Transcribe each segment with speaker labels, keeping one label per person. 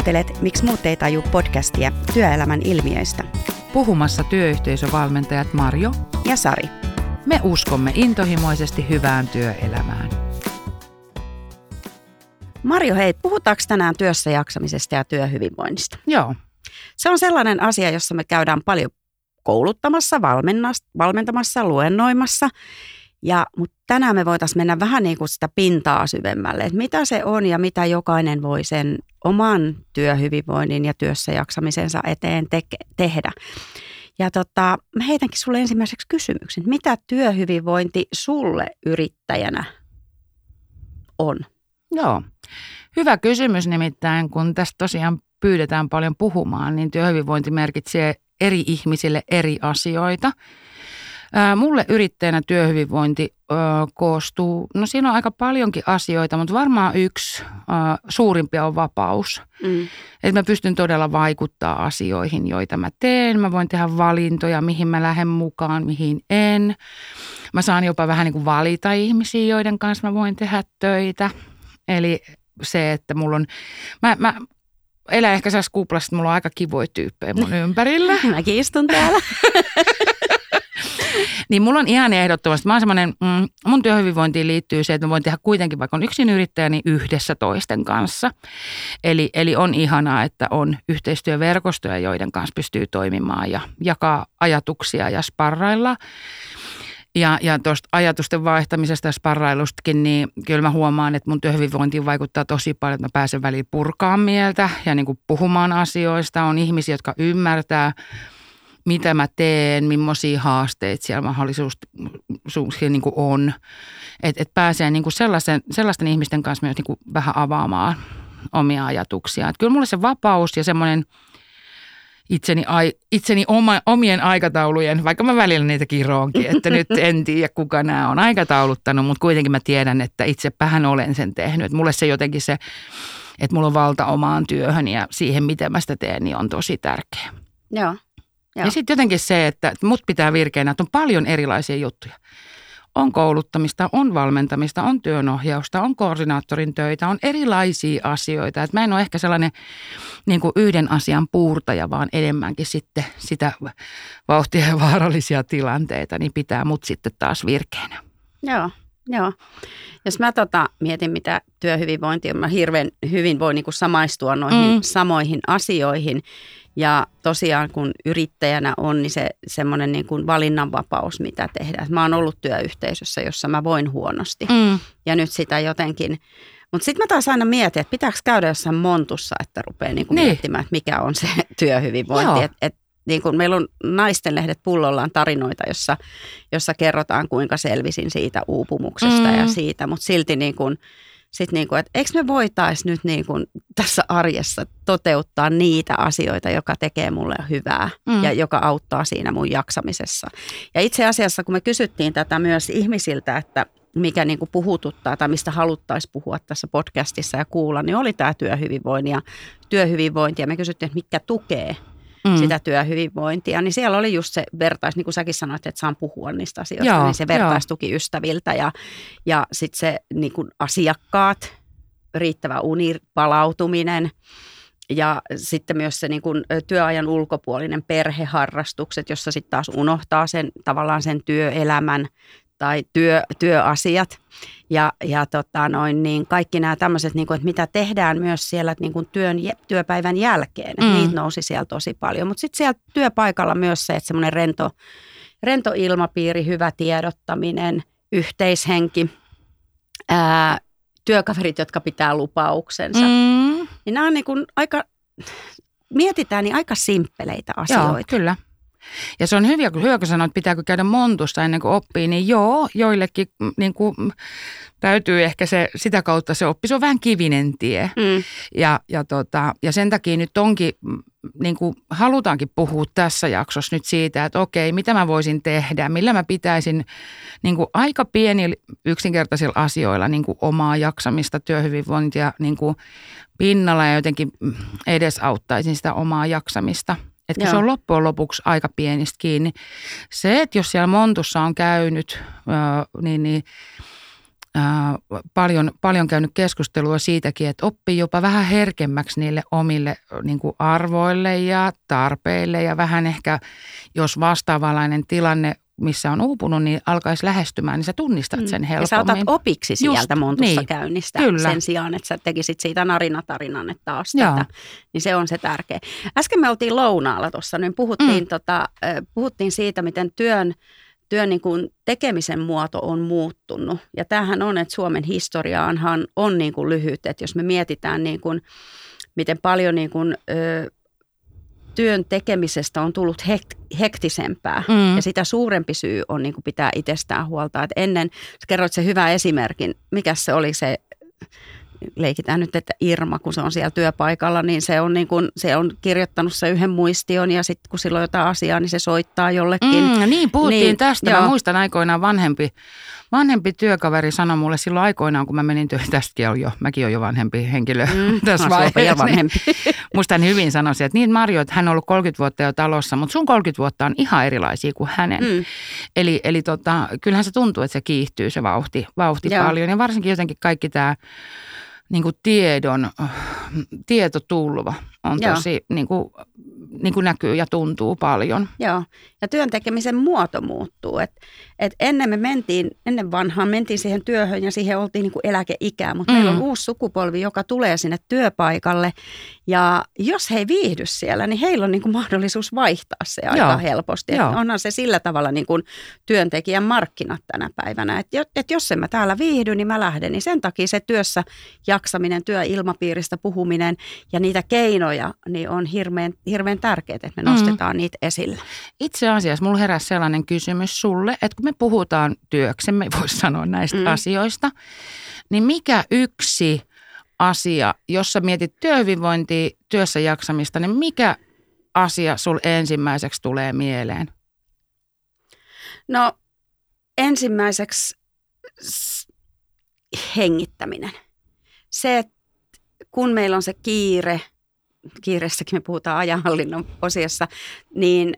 Speaker 1: Kuuntelet Miksi muut ei taju podcastia työelämän ilmiöistä.
Speaker 2: Puhumassa työyhteisövalmentajat Marjo
Speaker 1: ja Sari.
Speaker 2: Me uskomme intohimoisesti hyvään työelämään.
Speaker 1: Marjo, hei, puhutaanko tänään työssä jaksamisesta ja työhyvinvoinnista?
Speaker 2: Joo.
Speaker 1: Se on sellainen asia, jossa me käydään paljon kouluttamassa, valmentamassa, luennoimassa. Ja, mutta tänään me voitaisiin mennä vähän niin kuin sitä pintaa syvemmälle, että mitä se on ja mitä jokainen voi sen oman työhyvinvoinnin ja työssä jaksamisensa eteen te- tehdä. Ja tota, mä heitänkin sulle ensimmäiseksi kysymyksen. Mitä työhyvinvointi sulle yrittäjänä on?
Speaker 2: Joo, hyvä kysymys nimittäin, kun tästä tosiaan pyydetään paljon puhumaan, niin työhyvinvointi merkitsee eri ihmisille eri asioita. Mulle yrittäjänä työhyvinvointi koostuu, no siinä on aika paljonkin asioita, mutta varmaan yksi suurimpia on vapaus. Mm. Että mä pystyn todella vaikuttaa asioihin, joita mä teen. Mä voin tehdä valintoja, mihin mä lähden mukaan, mihin en. Mä saan jopa vähän niin kuin valita ihmisiä, joiden kanssa mä voin tehdä töitä. Eli se, että mulla on, mä, mä elän ehkä sellaisessa kuplassa, että mulla on aika kivoja tyyppejä mun ympärillä.
Speaker 1: Mäkin istun täällä.
Speaker 2: niin mulla on ihan ehdottomasti, mä oon semmoinen, mm, mun työhyvinvointiin liittyy se, että mä voin tehdä kuitenkin, vaikka on yksin yrittäjä, niin yhdessä toisten kanssa. Eli, eli on ihanaa, että on yhteistyöverkostoja, joiden kanssa pystyy toimimaan ja jakaa ajatuksia ja sparrailla. Ja, ja tuosta ajatusten vaihtamisesta ja sparrailustakin, niin kyllä mä huomaan, että mun työhyvinvointiin vaikuttaa tosi paljon, että mä pääsen väliin purkaan mieltä ja niin kuin puhumaan asioista. On ihmisiä, jotka ymmärtää, mitä mä teen, millaisia haasteita siellä mahdollisuuksia niin kuin on. Että et pääsee niin kuin sellaisen, sellaisten ihmisten kanssa myös niin kuin vähän avaamaan omia ajatuksia. Et kyllä mulle se vapaus ja semmoinen – itseni, ai, itseni oma, omien aikataulujen, vaikka mä välillä niitä kiroonkin, että nyt en tiedä kuka nämä on aikatauluttanut, mutta kuitenkin mä tiedän, että itsepähän olen sen tehnyt. Että mulle se jotenkin se, että mulla on valta omaan työhön ja siihen, miten mä sitä teen, niin on tosi tärkeä.
Speaker 1: Joo. Joo.
Speaker 2: Ja sitten jotenkin se, että mut pitää virkeänä, että on paljon erilaisia juttuja on kouluttamista, on valmentamista, on työnohjausta, on koordinaattorin töitä, on erilaisia asioita. Et mä en ole ehkä sellainen niin kuin yhden asian puurtaja, vaan enemmänkin sitten sitä vauhtia ja vaarallisia tilanteita, niin pitää mut sitten taas virkeänä.
Speaker 1: Joo, joo. Jos mä tota, mietin, mitä työhyvinvointi on, mä hirveän hyvin voin niin samaistua noihin mm. samoihin asioihin. Ja tosiaan kun yrittäjänä on, niin se semmoinen niin kuin valinnanvapaus, mitä tehdään. Mä oon ollut työyhteisössä, jossa mä voin huonosti. Mm. Ja nyt sitä jotenkin... Mutta sitten mä taas aina mietin, että pitääkö käydä jossain montussa, että rupeaa niinku niin. miettimään, että mikä on se työhyvinvointi. Et, et, niin kun meillä on naistenlehdet pullollaan tarinoita, jossa, jossa kerrotaan, kuinka selvisin siitä uupumuksesta mm. ja siitä, mutta silti niin kun, sitten niin kuin, että eikö me voitaisiin nyt niin kuin tässä arjessa toteuttaa niitä asioita, joka tekee mulle hyvää mm. ja joka auttaa siinä mun jaksamisessa. Ja itse asiassa, kun me kysyttiin tätä myös ihmisiltä, että mikä niin kuin puhututtaa tai mistä haluttaisiin puhua tässä podcastissa ja kuulla, niin oli tämä työhyvinvointi ja työhyvinvointi. Ja me kysyttiin, että mitkä tukee mm. sitä työhyvinvointia, niin siellä oli just se vertais, niin kuin säkin sanoit, että saan puhua niistä asioista, joo, niin se vertaistuki joo. ystäviltä ja, ja sitten se niin kuin asiakkaat, riittävä unipalautuminen ja sitten myös se niin kuin työajan ulkopuolinen perheharrastukset, jossa sitten taas unohtaa sen tavallaan sen työelämän tai työ, työasiat ja, ja tota noin, niin kaikki nämä tämmöiset, niin kuin, että mitä tehdään myös siellä niin kuin työn, työpäivän jälkeen, mm. niitä nousi siellä tosi paljon. Mutta sitten siellä työpaikalla myös se, että semmoinen rento, rento ilmapiiri, hyvä tiedottaminen, yhteishenki, ää, työkaverit, jotka pitää lupauksensa. Mm. Niin nämä on niin kuin aika, mietitään niin aika simppeleitä asioita.
Speaker 2: Joo, kyllä. Ja se on hyvä, hyvä kun sanoit, että pitääkö käydä montussa ennen kuin oppii, niin joo, joillekin mm, niin kuin, mm, täytyy ehkä se, sitä kautta se oppi. Se on vähän kivinen tie. Mm. Ja, ja, tota, ja sen takia nyt onkin, mm, niin kuin halutaankin puhua tässä jaksossa nyt siitä, että okei, mitä mä voisin tehdä, millä mä pitäisin niin kuin aika pieni yksinkertaisilla asioilla niin kuin omaa jaksamista, työhyvinvointia niin kuin pinnalla ja jotenkin edesauttaisin sitä omaa jaksamista – että kun se on loppujen lopuksi aika pienistä kiinni. Se, että jos siellä Montussa on käynyt, niin, niin ää, paljon, paljon käynyt keskustelua siitäkin, että oppii jopa vähän herkemmäksi niille omille niin kuin arvoille ja tarpeille ja vähän ehkä, jos vastaavalainen tilanne missä on uupunut, niin alkaisi lähestymään, niin sä tunnistat mm. sen helpommin. Ja
Speaker 1: sä otat opiksi sieltä montussa niin, käynnistä kyllä. sen sijaan, että sä tekisit siitä narinatarinan, että taas tätä. Niin se on se tärkeä. Äsken me oltiin lounaalla tuossa, niin puhuttiin, mm. tota, puhuttiin siitä, miten työn työn niin kuin tekemisen muoto on muuttunut. Ja tämähän on, että Suomen historiaanhan on niin kuin lyhyt, että jos me mietitään niin kuin, miten paljon niin kuin, ö, työn tekemisestä on tullut hekt- hektisempää mm. ja sitä suurempi syy on niin kuin pitää itsestään huolta. Et ennen, sä kerroit se hyvä esimerkin, mikä se oli se leikitään nyt, että Irma, kun se on siellä työpaikalla, niin se on, niin kuin, se on kirjoittanut se yhden muistion ja sitten kun sillä on jotain asiaa, niin se soittaa jollekin.
Speaker 2: Mm, niin, puhuttiin niin, tästä. Joo. Mä muistan aikoinaan vanhempi, vanhempi työkaveri sanoi mulle silloin aikoinaan, kun mä menin työhön, tästäkin on jo, mäkin olen jo vanhempi henkilö mm, tässä vaiheessa. vanhempi. Niin, musta hän hyvin sanoi, että niin Marjo, että hän on ollut 30 vuotta jo talossa, mutta sun 30 vuotta on ihan erilaisia kuin hänen. Mm. Eli, eli tota, kyllähän se tuntuu, että se kiihtyy se vauhti, vauhti paljon ja varsinkin jotenkin kaikki tämä niin kuin tiedon, tietotulva on tosi niin kuin, niin kuin näkyy ja tuntuu paljon.
Speaker 1: Joo, ja työn tekemisen muoto muuttuu. Et, et ennen me mentiin, ennen vanhaan mentiin siihen työhön ja siihen oltiin niin kuin eläkeikää, mutta mm. meillä on mm. uusi sukupolvi, joka tulee sinne työpaikalle. Ja jos he ei viihdy siellä, niin heillä on niin kuin mahdollisuus vaihtaa se aika Joo. helposti. Et onhan se sillä tavalla niin kuin työntekijän markkinat tänä päivänä. Että et jos en mä täällä viihdy, niin mä lähden. Niin sen takia se työssä jaksaminen, työilmapiiristä puhuminen ja niitä keinoja niin on hirveän, hirveän tärkeää, että me mm. nostetaan mm. niitä esille.
Speaker 2: Itse asiassa mulla heräsi sellainen kysymys sulle, että kun me puhutaan työksemme, voisi sanoa näistä mm. asioista, niin mikä yksi asia, jos sä mietit työhyvinvointia, työssä jaksamista, niin mikä asia sul ensimmäiseksi tulee mieleen?
Speaker 1: No ensimmäiseksi hengittäminen. Se, että kun meillä on se kiire, kiireessäkin me puhutaan ajanhallinnon osiossa, niin,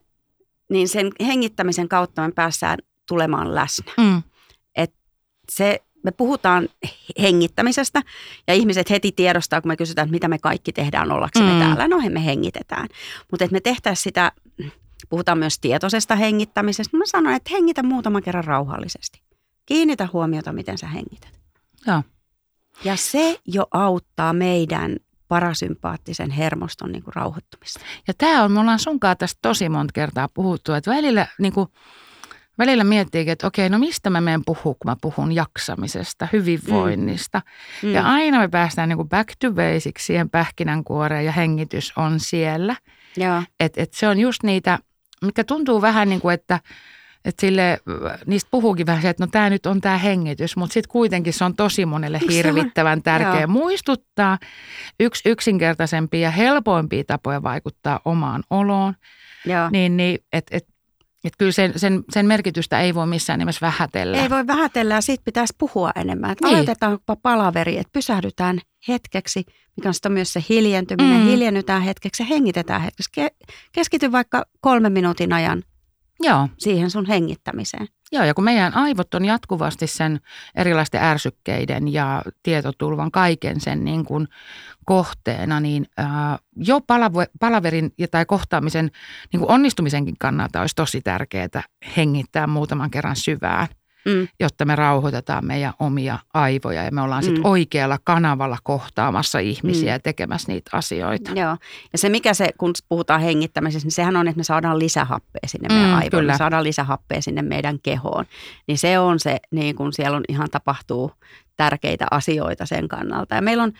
Speaker 1: niin sen hengittämisen kautta me päästään tulemaan läsnä. Mm. Et se, me puhutaan hengittämisestä ja ihmiset heti tiedostaa, kun me kysytään, että mitä me kaikki tehdään ollaksemme mm. täällä. No me hengitetään. Mutta että me tehtäisiin sitä, puhutaan myös tietoisesta hengittämisestä. Mä sanon, että hengitä muutaman kerran rauhallisesti. Kiinnitä huomiota, miten sä hengität.
Speaker 2: Ja,
Speaker 1: ja se jo auttaa meidän parasympaattisen hermoston niin kuin rauhoittumista.
Speaker 2: Ja tämä on, me ollaan sunkaan tästä tosi monta kertaa puhuttu, että välillä, niin kuin, välillä miettii, että okei, no mistä mä menen puhua, kun mä puhun jaksamisesta, hyvinvoinnista. Mm. Mm. Ja aina me päästään niin kuin back to basics siihen pähkinänkuoreen ja hengitys on siellä. Että et se on just niitä, mikä tuntuu vähän niin kuin, että – että sille, niistä puhuukin vähän se, että no tämä nyt on tämä hengitys, mutta sitten kuitenkin se on tosi monelle hirvittävän tärkeä Joo. muistuttaa. Yksi yksinkertaisempia ja helpoimpia tapoja vaikuttaa omaan oloon. Joo. Niin, niin että et, et kyllä sen, sen, sen merkitystä ei voi missään nimessä vähätellä.
Speaker 1: Ei voi vähätellä ja siitä pitäisi puhua enemmän. Että niin. Aloitetaanpa palaveri, että pysähdytään hetkeksi, mikä on sitten myös se hiljentyminen. Mm. Hiljennytään hetkeksi ja hengitetään hetkeksi. Keskity vaikka kolmen minuutin ajan Joo. siihen sun hengittämiseen.
Speaker 2: Joo, ja kun meidän aivot on jatkuvasti sen erilaisten ärsykkeiden ja tietotulvan kaiken sen niin kuin kohteena, niin ää, jo palaverin tai kohtaamisen niin kuin onnistumisenkin kannalta olisi tosi tärkeää hengittää muutaman kerran syvään – mm. jotta me rauhoitetaan meidän omia aivoja ja me ollaan sitten mm. oikealla kanavalla kohtaamassa ihmisiä mm. ja tekemässä niitä asioita.
Speaker 1: Joo, ja se mikä se, kun puhutaan hengittämisestä, niin sehän on, että me saadaan lisähappea sinne meidän mm, aivoille, me saadaan lisähappea sinne meidän kehoon. Niin se on se, niin kun siellä on ihan tapahtuu tärkeitä asioita sen kannalta. Ja meillä on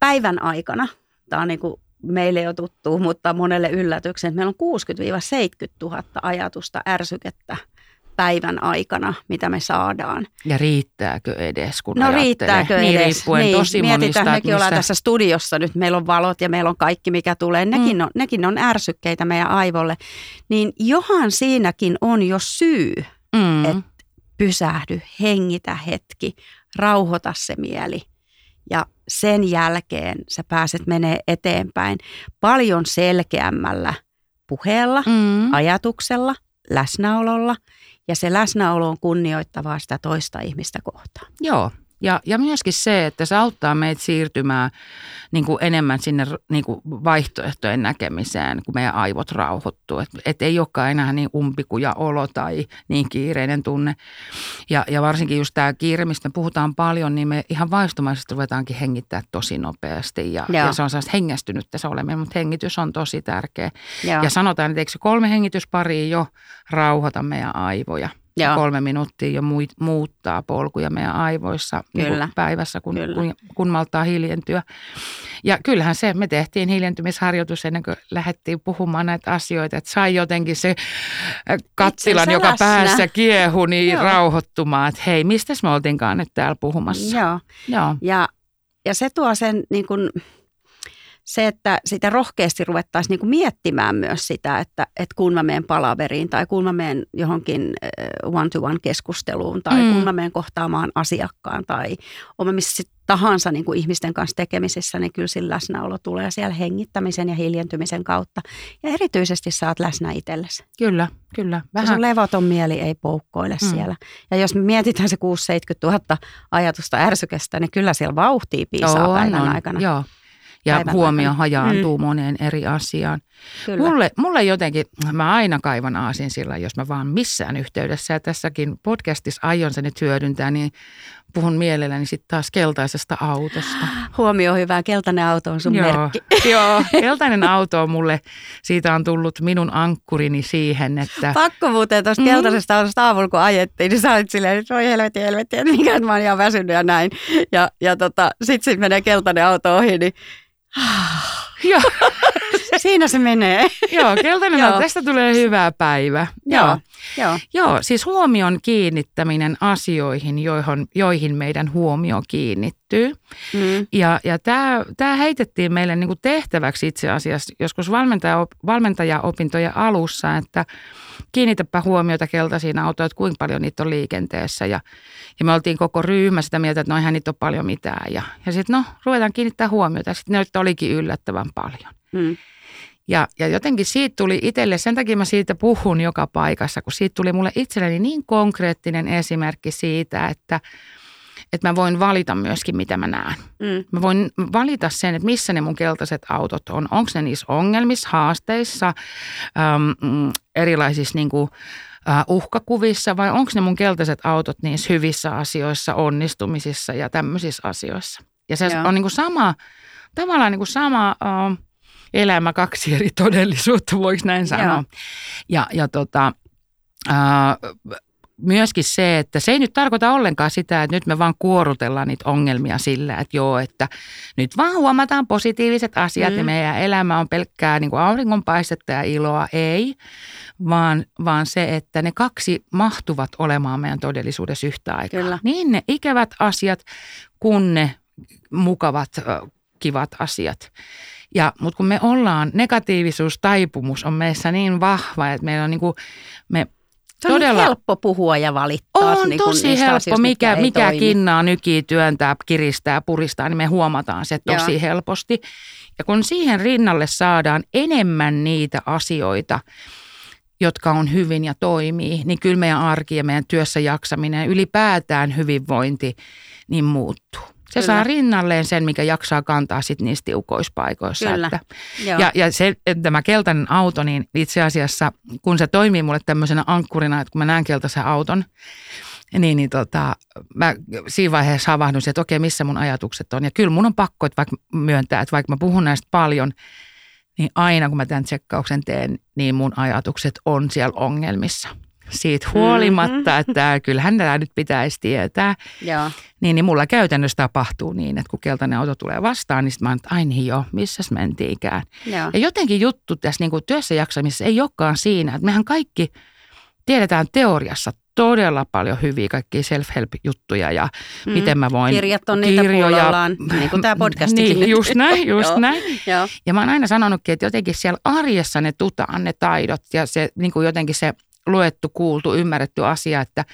Speaker 1: päivän aikana, tämä on niin kuin meille jo tuttu, mutta monelle yllätyksen, että meillä on 60-70 000 ajatusta, ärsykettä – päivän aikana, mitä me saadaan.
Speaker 2: Ja riittääkö edes, kun
Speaker 1: No riittääkö niin, edes? Riippuen niin, tosi mietitään, mekin mistä... ollaan tässä studiossa nyt, meillä on valot ja meillä on kaikki, mikä tulee. Nekin, mm. on, nekin on ärsykkeitä meidän aivolle. Niin johan siinäkin on jo syy, mm. että pysähdy, hengitä hetki, rauhoita se mieli. Ja sen jälkeen sä pääset menee eteenpäin paljon selkeämmällä puheella, mm. ajatuksella, läsnäololla – ja se läsnäolo on kunnioittavaa sitä toista ihmistä kohtaan.
Speaker 2: Joo, ja, ja myöskin se, että se auttaa meitä siirtymään niin kuin enemmän sinne niin kuin vaihtoehtojen näkemiseen, kun meidän aivot rauhoittuu. Että et ei olekaan enää niin umpikuja olo tai niin kiireinen tunne. Ja, ja varsinkin just tämä kiire, mistä me puhutaan paljon, niin me ihan vaistomaisesti ruvetaankin hengittää tosi nopeasti. Ja, ja se on sellaista hengästynyt tässä oleminen, mutta hengitys on tosi tärkeä. Joo. Ja sanotaan, että eikö se kolme hengitysparia jo rauhoita meidän aivoja – Joo. kolme minuuttia jo muuttaa polkuja meidän aivoissa niin Kyllä. Niin päivässä, kun, Kyllä. kun, kun maltaa hiljentyä. Ja kyllähän se, me tehtiin hiljentymisharjoitus ennen kuin lähdettiin puhumaan näitä asioita, että sai jotenkin se äh, kattilan, joka läsnä. päässä kiehu, niin Joo. rauhoittumaan, että hei, mistä me oltiinkaan nyt täällä puhumassa.
Speaker 1: Joo, Joo. Ja, ja se tuo sen niin kuin se, että sitä rohkeasti ruvettaisiin niin kuin miettimään myös sitä, että, että kun mä menen palaveriin tai kun mä menen johonkin one-to-one keskusteluun tai mm. kun mä menen kohtaamaan asiakkaan tai olen missä tahansa niin kuin ihmisten kanssa tekemisissä, niin kyllä sillä läsnäolo tulee siellä hengittämisen ja hiljentymisen kautta. Ja erityisesti saat läsnä itsellesi.
Speaker 2: Kyllä, kyllä.
Speaker 1: Vähän. Sun levoton mieli ei poukkoile mm. siellä. Ja jos me mietitään se 6-70 000 ajatusta ärsykestä, niin kyllä siellä vauhtii piisaa on, päivän on. aikana.
Speaker 2: Joo ja huomio hajaantuu mm. moneen eri asiaan. Mulle, mulle jotenkin, mä aina kaivan aasin sillä, jos mä vaan missään yhteydessä ja tässäkin podcastissa aion sen nyt hyödyntää, niin puhun mielelläni sitten taas keltaisesta autosta.
Speaker 1: Huomio hyvä, keltainen auto on sun
Speaker 2: Joo.
Speaker 1: merkki.
Speaker 2: Joo, keltainen auto on mulle, siitä on tullut minun ankkurini siihen, että...
Speaker 1: Pakko muuten tuosta mm. keltaisesta autosta aamulla kun ajettiin, niin sä olit silleen, että voi helvetti, helvetti, että mikä mä oon ihan väsynyt ja näin. Ja, ja tota, sitten sit menee keltainen auto ohi, niin
Speaker 2: Joo.
Speaker 1: Siinä se menee.
Speaker 2: Joo, keltainen on, tästä tulee hyvä päivä. Joo. Joo. Joo, siis huomion kiinnittäminen asioihin, joihin, joihin meidän huomio kiinnittyy. Mm. Ja, ja tämä, heitettiin meille niin kuin tehtäväksi itse asiassa joskus valmentaja, valmentajaopintojen alussa, että kiinnitäpä huomiota keltaisiin autoihin, että kuinka paljon niitä on liikenteessä. Ja, ja me oltiin koko ryhmä sitä mieltä, että no eihän niitä ole paljon mitään. Ja, ja sitten no, ruvetaan kiinnittää huomiota. Sitten ne olikin yllättävän paljon. Mm. Ja, ja jotenkin siitä tuli itselle, sen takia mä siitä puhun joka paikassa, kun siitä tuli mulle itselleni niin konkreettinen esimerkki siitä, että, että mä voin valita myöskin, mitä mä näen. Mm. Mä voin valita sen, että missä ne mun keltaiset autot on. Onko ne niissä ongelmissa, haasteissa, äm, erilaisissa niin kuin, äh, uhkakuvissa vai onko ne mun keltaiset autot niissä hyvissä asioissa, onnistumisissa ja tämmöisissä asioissa. Ja se Joo. on niin kuin sama, tavallaan niin kuin sama... Äh, elämä kaksi eri todellisuutta, voiko näin sanoa. Joo. Ja, ja tota, ää, myöskin se, että se ei nyt tarkoita ollenkaan sitä, että nyt me vaan kuorutellaan niitä ongelmia sillä, että joo, että nyt vaan huomataan positiiviset asiat mm. ja meidän elämä on pelkkää niin kuin auringonpaistetta ja iloa. Ei, vaan, vaan se, että ne kaksi mahtuvat olemaan meidän todellisuudessa yhtä aikaa. Kyllä. Niin ne ikävät asiat kuin ne mukavat, kivat asiat. Ja, mutta kun me ollaan, negatiivisuustaipumus on meissä niin vahva, että meillä on niin kuin, me
Speaker 1: se on niin todella, helppo puhua ja valittaa.
Speaker 2: On niin tosi helppo, asioista, mikä, mikä kinnaa, nykii, työntää, kiristää, puristaa, niin me huomataan se tosi Joo. helposti. Ja kun siihen rinnalle saadaan enemmän niitä asioita, jotka on hyvin ja toimii, niin kyllä meidän arki ja meidän työssä jaksaminen ja ylipäätään hyvinvointi niin muuttuu. Se Kyllä. saa rinnalleen sen, mikä jaksaa kantaa sit niissä tiukoissa paikoissa. Kyllä. Että, ja, ja se, että tämä keltainen auto, niin itse asiassa, kun se toimii mulle tämmöisenä ankkurina, että kun mä näen keltaisen auton, niin, niin tota, mä siinä vaiheessa havahdun että okei, missä mun ajatukset on. Ja kyllä mun on pakko että vaikka myöntää, että vaikka mä puhun näistä paljon, niin aina kun mä tämän tsekkauksen teen, niin mun ajatukset on siellä ongelmissa siitä huolimatta, mm-hmm. että kyllähän tämä nyt pitäisi tietää. Joo. Niin, niin mulla käytännössä tapahtuu niin, että kun keltainen auto tulee vastaan, niin sitten mä että ai niin joo, missäs mentiinkään. Joo. Ja jotenkin juttu tässä niin kuin työssä jaksamisessa ei olekaan siinä, että mehän kaikki tiedetään teoriassa todella paljon hyviä kaikkia self-help-juttuja ja mm. miten mä voin...
Speaker 1: Kirjat on niitä kirjoja, niin kuin tämä podcastikin.
Speaker 2: Niin, just näin, just näin. Ja mä oon aina sanonutkin, että jotenkin siellä arjessa ne tutaan ne taidot ja se niin kuin jotenkin se luettu, kuultu, ymmärretty asia, että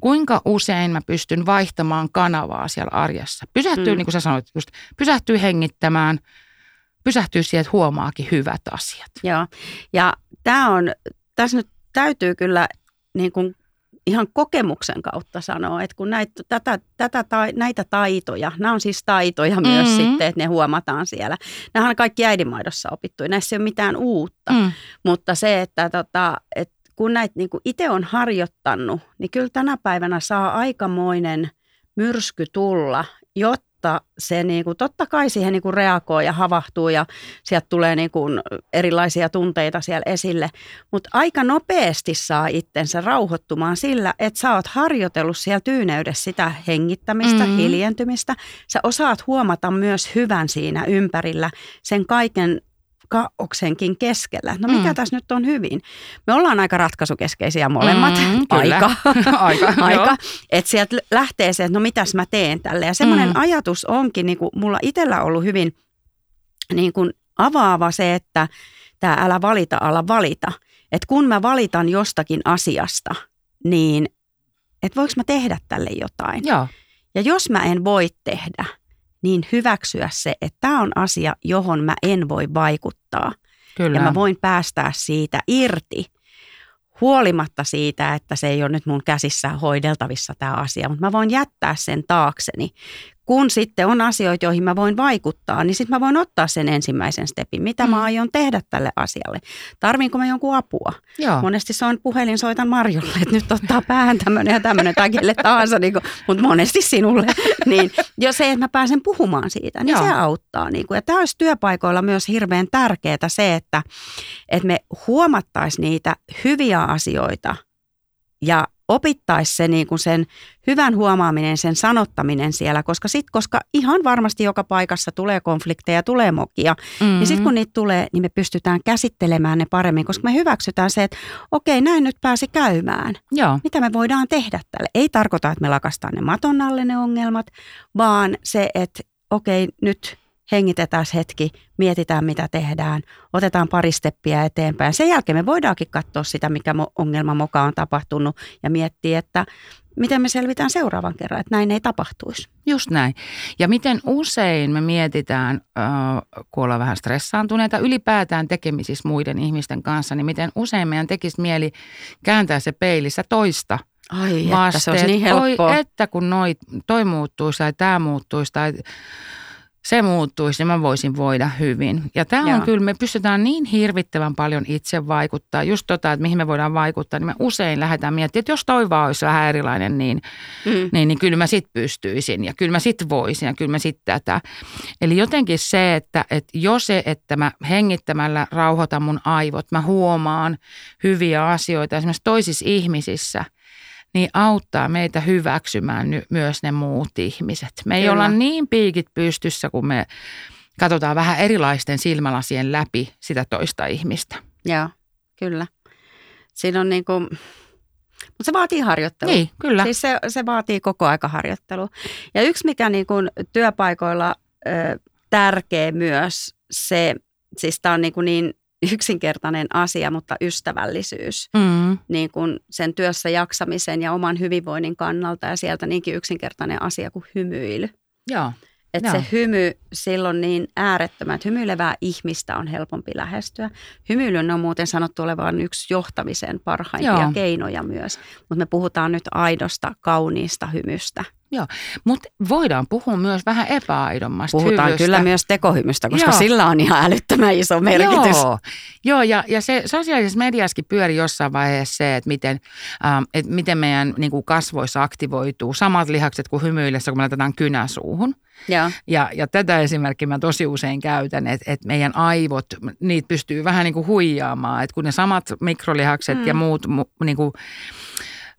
Speaker 2: kuinka usein mä pystyn vaihtamaan kanavaa siellä arjessa. Pysähtyy, mm. niin kuin sä sanoit, just pysähtyy hengittämään, pysähtyy siihen, että huomaakin hyvät asiat.
Speaker 1: Joo, ja tämä on, tässä nyt täytyy kyllä niin kuin ihan kokemuksen kautta sanoa, että kun näitä, tätä, tätä, näitä taitoja, nämä on siis taitoja mm-hmm. myös sitten, että ne huomataan siellä. Nämä on kaikki äidinmaidossa opittu, näissä ei ole mitään uutta, mm. mutta se, että, tota, että kun näitä niin itse on harjoittanut, niin kyllä tänä päivänä saa aikamoinen myrsky tulla, jotta se niin kuin, totta kai siihen niin kuin reagoi ja havahtuu ja sieltä tulee niin kuin erilaisia tunteita siellä esille. Mutta aika nopeasti saa itsensä rauhoittumaan sillä, että sä oot harjoitellut siellä tyyneydessä sitä hengittämistä, mm-hmm. hiljentymistä. Sä osaat huomata myös hyvän siinä ympärillä, sen kaiken kaauksenkin keskellä. No mikä mm. tässä nyt on hyvin? Me ollaan aika ratkaisukeskeisiä molemmat. Mm, aika. aika. aika. Että sieltä lähtee se, että no mitäs mä teen tälle. Ja semmoinen mm. ajatus onkin niin kuin mulla itsellä ollut hyvin niin kuin avaava se, että tämä älä valita, ala valita. Että kun mä valitan jostakin asiasta, niin että voiko mä tehdä tälle jotain.
Speaker 2: Joo.
Speaker 1: Ja jos mä en voi tehdä, niin hyväksyä se, että tämä on asia, johon mä en voi vaikuttaa. Kyllä. Ja mä voin päästää siitä irti huolimatta siitä, että se ei ole nyt mun käsissä hoideltavissa tämä asia, mutta mä voin jättää sen taakseni kun sitten on asioita, joihin mä voin vaikuttaa, niin sitten mä voin ottaa sen ensimmäisen stepin, mitä mä mm. aion tehdä tälle asialle. Tarviinko mä jonkun apua?
Speaker 2: Joo.
Speaker 1: Monesti se on puhelin, soitan Marjolle, että nyt ottaa päähän tämmöinen ja tämmöinen tai kelle tahansa, niin kuin, mutta monesti sinulle. niin, jo se, että mä pääsen puhumaan siitä, niin Joo. se auttaa. Niin kuin. Ja tämä olisi työpaikoilla myös hirveän tärkeää se, että, että me huomattaisiin niitä hyviä asioita ja opittaisi se niin kuin sen hyvän huomaaminen, sen sanottaminen siellä, koska sit, koska ihan varmasti joka paikassa tulee konflikteja, tulee mokia, mm-hmm. niin sitten kun niitä tulee, niin me pystytään käsittelemään ne paremmin, koska me hyväksytään se, että okei, näin nyt pääsi käymään.
Speaker 2: Joo.
Speaker 1: Mitä me voidaan tehdä tälle? Ei tarkoita, että me lakastaan ne maton alle ne ongelmat, vaan se, että okei, nyt hengitetään hetki, mietitään mitä tehdään, otetaan pari steppiä eteenpäin. Sen jälkeen me voidaankin katsoa sitä, mikä ongelma moka on tapahtunut ja miettiä, että miten me selvitään seuraavan kerran, että näin ei tapahtuisi.
Speaker 2: Just näin. Ja miten usein me mietitään, kun ollaan vähän stressaantuneita, ylipäätään tekemisissä muiden ihmisten kanssa, niin miten usein meidän tekisi mieli kääntää se peilissä toista
Speaker 1: Ai, että se olisi niin helppoa.
Speaker 2: Oi, että kun noi, toi muuttuisi tai tämä muuttuisi tai se muuttuisi, niin mä voisin voida hyvin. Ja tämä on kyllä, me pystytään niin hirvittävän paljon itse vaikuttaa. Just tota, että mihin me voidaan vaikuttaa, niin me usein lähdetään miettimään, että jos toi vaan olisi vähän erilainen, niin, mm. niin, niin kyllä mä sit pystyisin ja kyllä mä sit voisin ja kyllä mä sit tätä. Eli jotenkin se, että, että jo se, että mä hengittämällä rauhoitan mun aivot, mä huomaan hyviä asioita esimerkiksi toisissa ihmisissä – niin auttaa meitä hyväksymään ny- myös ne muut ihmiset. Me ei Kyllä. olla niin piikit pystyssä, kun me katsotaan vähän erilaisten silmälasien läpi sitä toista ihmistä.
Speaker 1: Joo, kyllä. Siinä on niin kuin, mutta se vaatii harjoittelua.
Speaker 2: Niin, kyllä.
Speaker 1: Siis se, se vaatii koko aika harjoittelua. Ja yksi, mikä niin kuin työpaikoilla ö, tärkeä myös, se, siis tämä on niin, kuin niin yksinkertainen asia, mutta ystävällisyys mm. niin kuin sen työssä jaksamisen ja oman hyvinvoinnin kannalta ja sieltä niinkin yksinkertainen asia kuin hymyily.
Speaker 2: Joo.
Speaker 1: Että se hymy silloin niin äärettömän, että hymyilevää ihmistä on helpompi lähestyä. Hymyilyn on muuten sanottu olevan yksi johtamisen parhaimpia Joo. keinoja myös, mutta me puhutaan nyt aidosta, kauniista hymystä.
Speaker 2: Joo, mutta voidaan puhua myös vähän epäaidommasta
Speaker 1: Puhutaan
Speaker 2: hyvystä.
Speaker 1: kyllä myös tekohymystä, koska Joo. sillä on ihan älyttömän iso merkitys.
Speaker 2: Joo, Joo ja, ja se sosiaalisessa mediassakin pyöri jossain vaiheessa se, että miten, ähm, että miten meidän niin kuin kasvoissa aktivoituu samat lihakset kuin hymyillessä, kun me laitetaan kynä suuhun.
Speaker 1: Ja.
Speaker 2: Ja, ja tätä esimerkkiä mä tosi usein käytän, että, että meidän aivot, niitä pystyy vähän niin kuin huijaamaan, että kun ne samat mikrolihakset mm. ja muut niin kuin,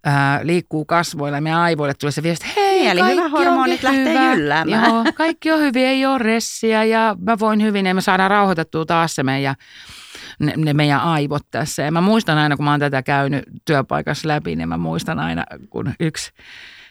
Speaker 2: ää, liikkuu kasvoilla ja meidän aivoille tulee se viesti, että hei,
Speaker 1: niin, eli hyvä hormonit lähtee hyvä. jylläämään.
Speaker 2: Joo, kaikki on hyvin, ei ole ressiä ja mä voin hyvin ja me saadaan rauhoitettua taas se meidän, ne, ne meidän aivot tässä. Ja mä muistan aina, kun mä oon tätä käynyt työpaikassa läpi, niin mä muistan aina, kun yksi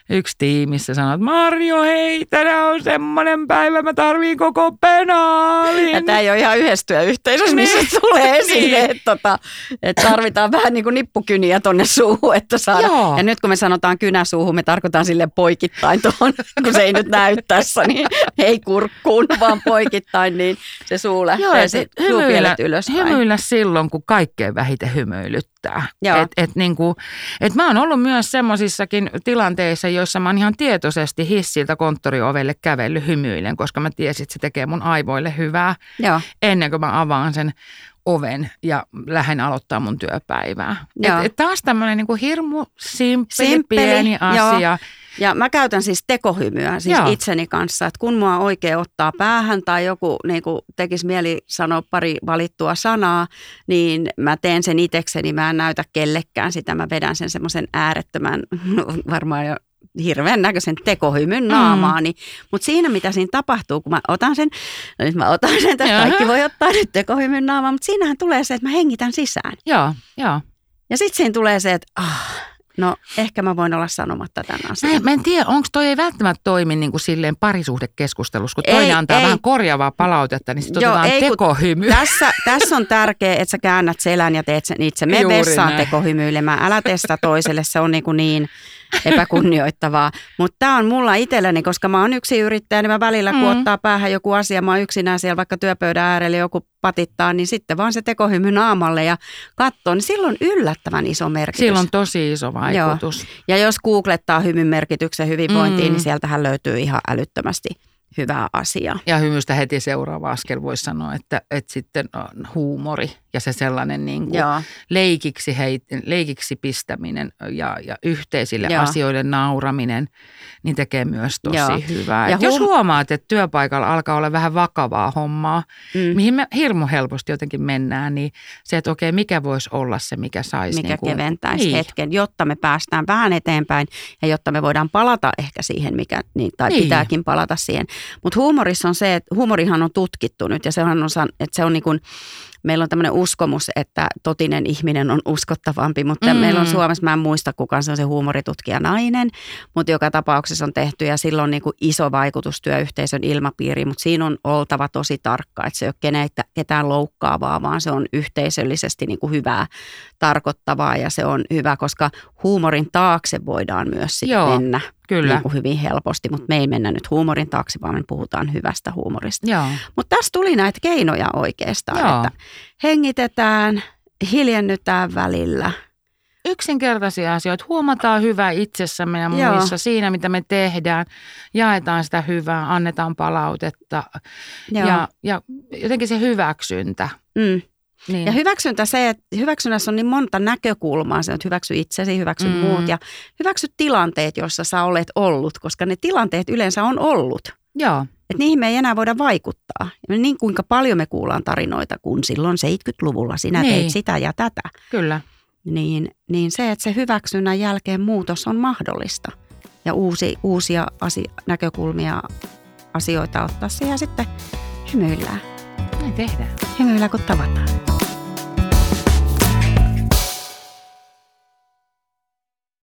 Speaker 2: yksi tiimissä sanoi, että Marjo, hei, tänään on semmoinen päivä, mä tarviin koko penaalin.
Speaker 1: Ja tämä ei ole ihan yhdessä työyhteisössä, missä niin. tulee esille, niin. että, tota, että tarvitaan vähän niin kuin nippukyniä tonne suuhun, että saada. Joo. Ja nyt kun me sanotaan kynä suuhun, me tarkoitan sille poikittain tuohon, kun se ei nyt näy tässä, niin ei kurkkuun, vaan poikittain, niin se suu lähtee Joo, hymyillä, ylös.
Speaker 2: Hymyillä silloin, kun kaikkein vähiten hymyilyttää. Et, et niin kuin, et mä oon ollut myös semmoisissakin tilanteissa, joissa mä oon ihan tietoisesti hissiltä konttoriovelle kävellyt hymyillen, koska mä tiesin, että se tekee mun aivoille hyvää Joo. ennen kuin mä avaan sen oven ja lähden aloittaa mun työpäivää. Et, et taas tämmöinen niin hirmu simppeli, simppeli pieni asia. Joo.
Speaker 1: Ja mä käytän siis tekohymyä siis Joo. itseni kanssa, että kun mua oikein ottaa päähän tai joku niin tekisi mieli sanoa pari valittua sanaa, niin mä teen sen itsekseni, mä en näytä kellekään sitä, mä vedän sen semmoisen äärettömän, varmaan jo hirveän näköisen tekohymyn naamaani. Mm. Mutta siinä, mitä siinä tapahtuu, kun mä otan sen, no nyt mä otan sen, että kaikki voi ottaa nyt tekohymyn naamaan, mutta siinähän tulee se, että mä hengitän sisään.
Speaker 2: Joo, joo.
Speaker 1: Ja sitten siinä tulee se, että ah, No ehkä mä voin olla sanomatta tämän asian.
Speaker 2: Mä, mä en tiedä, onko toi ei välttämättä toimi niin kuin silleen parisuhdekeskustelussa, kun toinen ei, antaa ei. vähän korjaavaa palautetta, niin sitten otetaan ei, tekohymy.
Speaker 1: Tässä, tässä on tärkeää, että sä käännät selän ja teet sen itse. Me Juuri vessaan näin. tekohymyilemään. Älä testa toiselle, se on niin, kuin niin epäkunnioittavaa. Mutta tämä on mulla itselleni, koska mä oon yksi yrittäjä, niin mä välillä mm. kun ottaa päähän joku asia, mä oon yksinään siellä vaikka työpöydän äärellä joku patittaa, niin sitten vaan se tekohymy naamalle ja katsoo, niin silloin yllättävän iso merkitys.
Speaker 2: Silloin tosi iso vaikutus.
Speaker 1: Joo. Ja jos googlettaa hymyn merkityksen hyvinvointiin, mm. niin sieltähän löytyy ihan älyttömästi hyvä asia.
Speaker 2: Ja hymystä heti seuraava askel voisi sanoa, että, että sitten on huumori ja se sellainen niin kuin leikiksi, heit, leikiksi pistäminen ja, ja yhteisille Joo. asioille nauraminen, niin tekee myös tosi Joo. hyvää. Ja huum- jos huomaat, että työpaikalla alkaa olla vähän vakavaa hommaa, mm. mihin me hirmu helposti jotenkin mennään, niin se, että okei, mikä voisi olla se, mikä saisi.
Speaker 1: Mikä niin kuin, keventäisi niin. hetken, jotta me päästään vähän eteenpäin ja jotta me voidaan palata ehkä siihen, mikä, niin, tai niin. pitääkin palata siihen. Mutta huumorissa on se, että huumorihan on tutkittu nyt ja sehän on, että se on niin kuin, meillä on tämmöinen uskomus, että totinen ihminen on uskottavampi, mutta mm. meillä on Suomessa, mä en muista kuka se on se huumoritutkija nainen, mutta joka tapauksessa on tehty ja silloin on niin kuin iso vaikutus työyhteisön ilmapiiriin, mutta siinä on oltava tosi tarkka, että se ei ole keneitä, ketään loukkaavaa, vaan se on yhteisöllisesti niin kuin hyvää tarkoittavaa ja se on hyvä, koska huumorin taakse voidaan myös sitten mennä Kyllä. Niin kuin hyvin helposti, mutta me ei mennä nyt huumorin taakse, vaan me puhutaan hyvästä huumorista. Mutta tässä tuli näitä keinoja oikeastaan, Joo. että hengitetään, hiljennytään välillä.
Speaker 2: Yksinkertaisia asioita. Huomataan hyvää itsessämme ja muissa Joo. siinä, mitä me tehdään. Jaetaan sitä hyvää, annetaan palautetta ja, ja jotenkin se hyväksyntä. Mm.
Speaker 1: Niin. Ja hyväksyntä se, että hyväksynnässä on niin monta näkökulmaa. Se, että hyväksy itsesi, hyväksy mm. muut ja hyväksy tilanteet, joissa sä olet ollut, koska ne tilanteet yleensä on ollut.
Speaker 2: Joo.
Speaker 1: Et niihin me ei enää voida vaikuttaa. Ja niin kuinka paljon me kuullaan tarinoita, kun silloin 70-luvulla sinä niin. teit sitä ja tätä.
Speaker 2: Kyllä.
Speaker 1: Niin, niin se, että se hyväksynnän jälkeen muutos on mahdollista. Ja uusi, uusia asia, näkökulmia, asioita ottaa siihen ja sitten hymyillään.
Speaker 2: Näin tehdään.
Speaker 1: Hymyillä kun tavataan.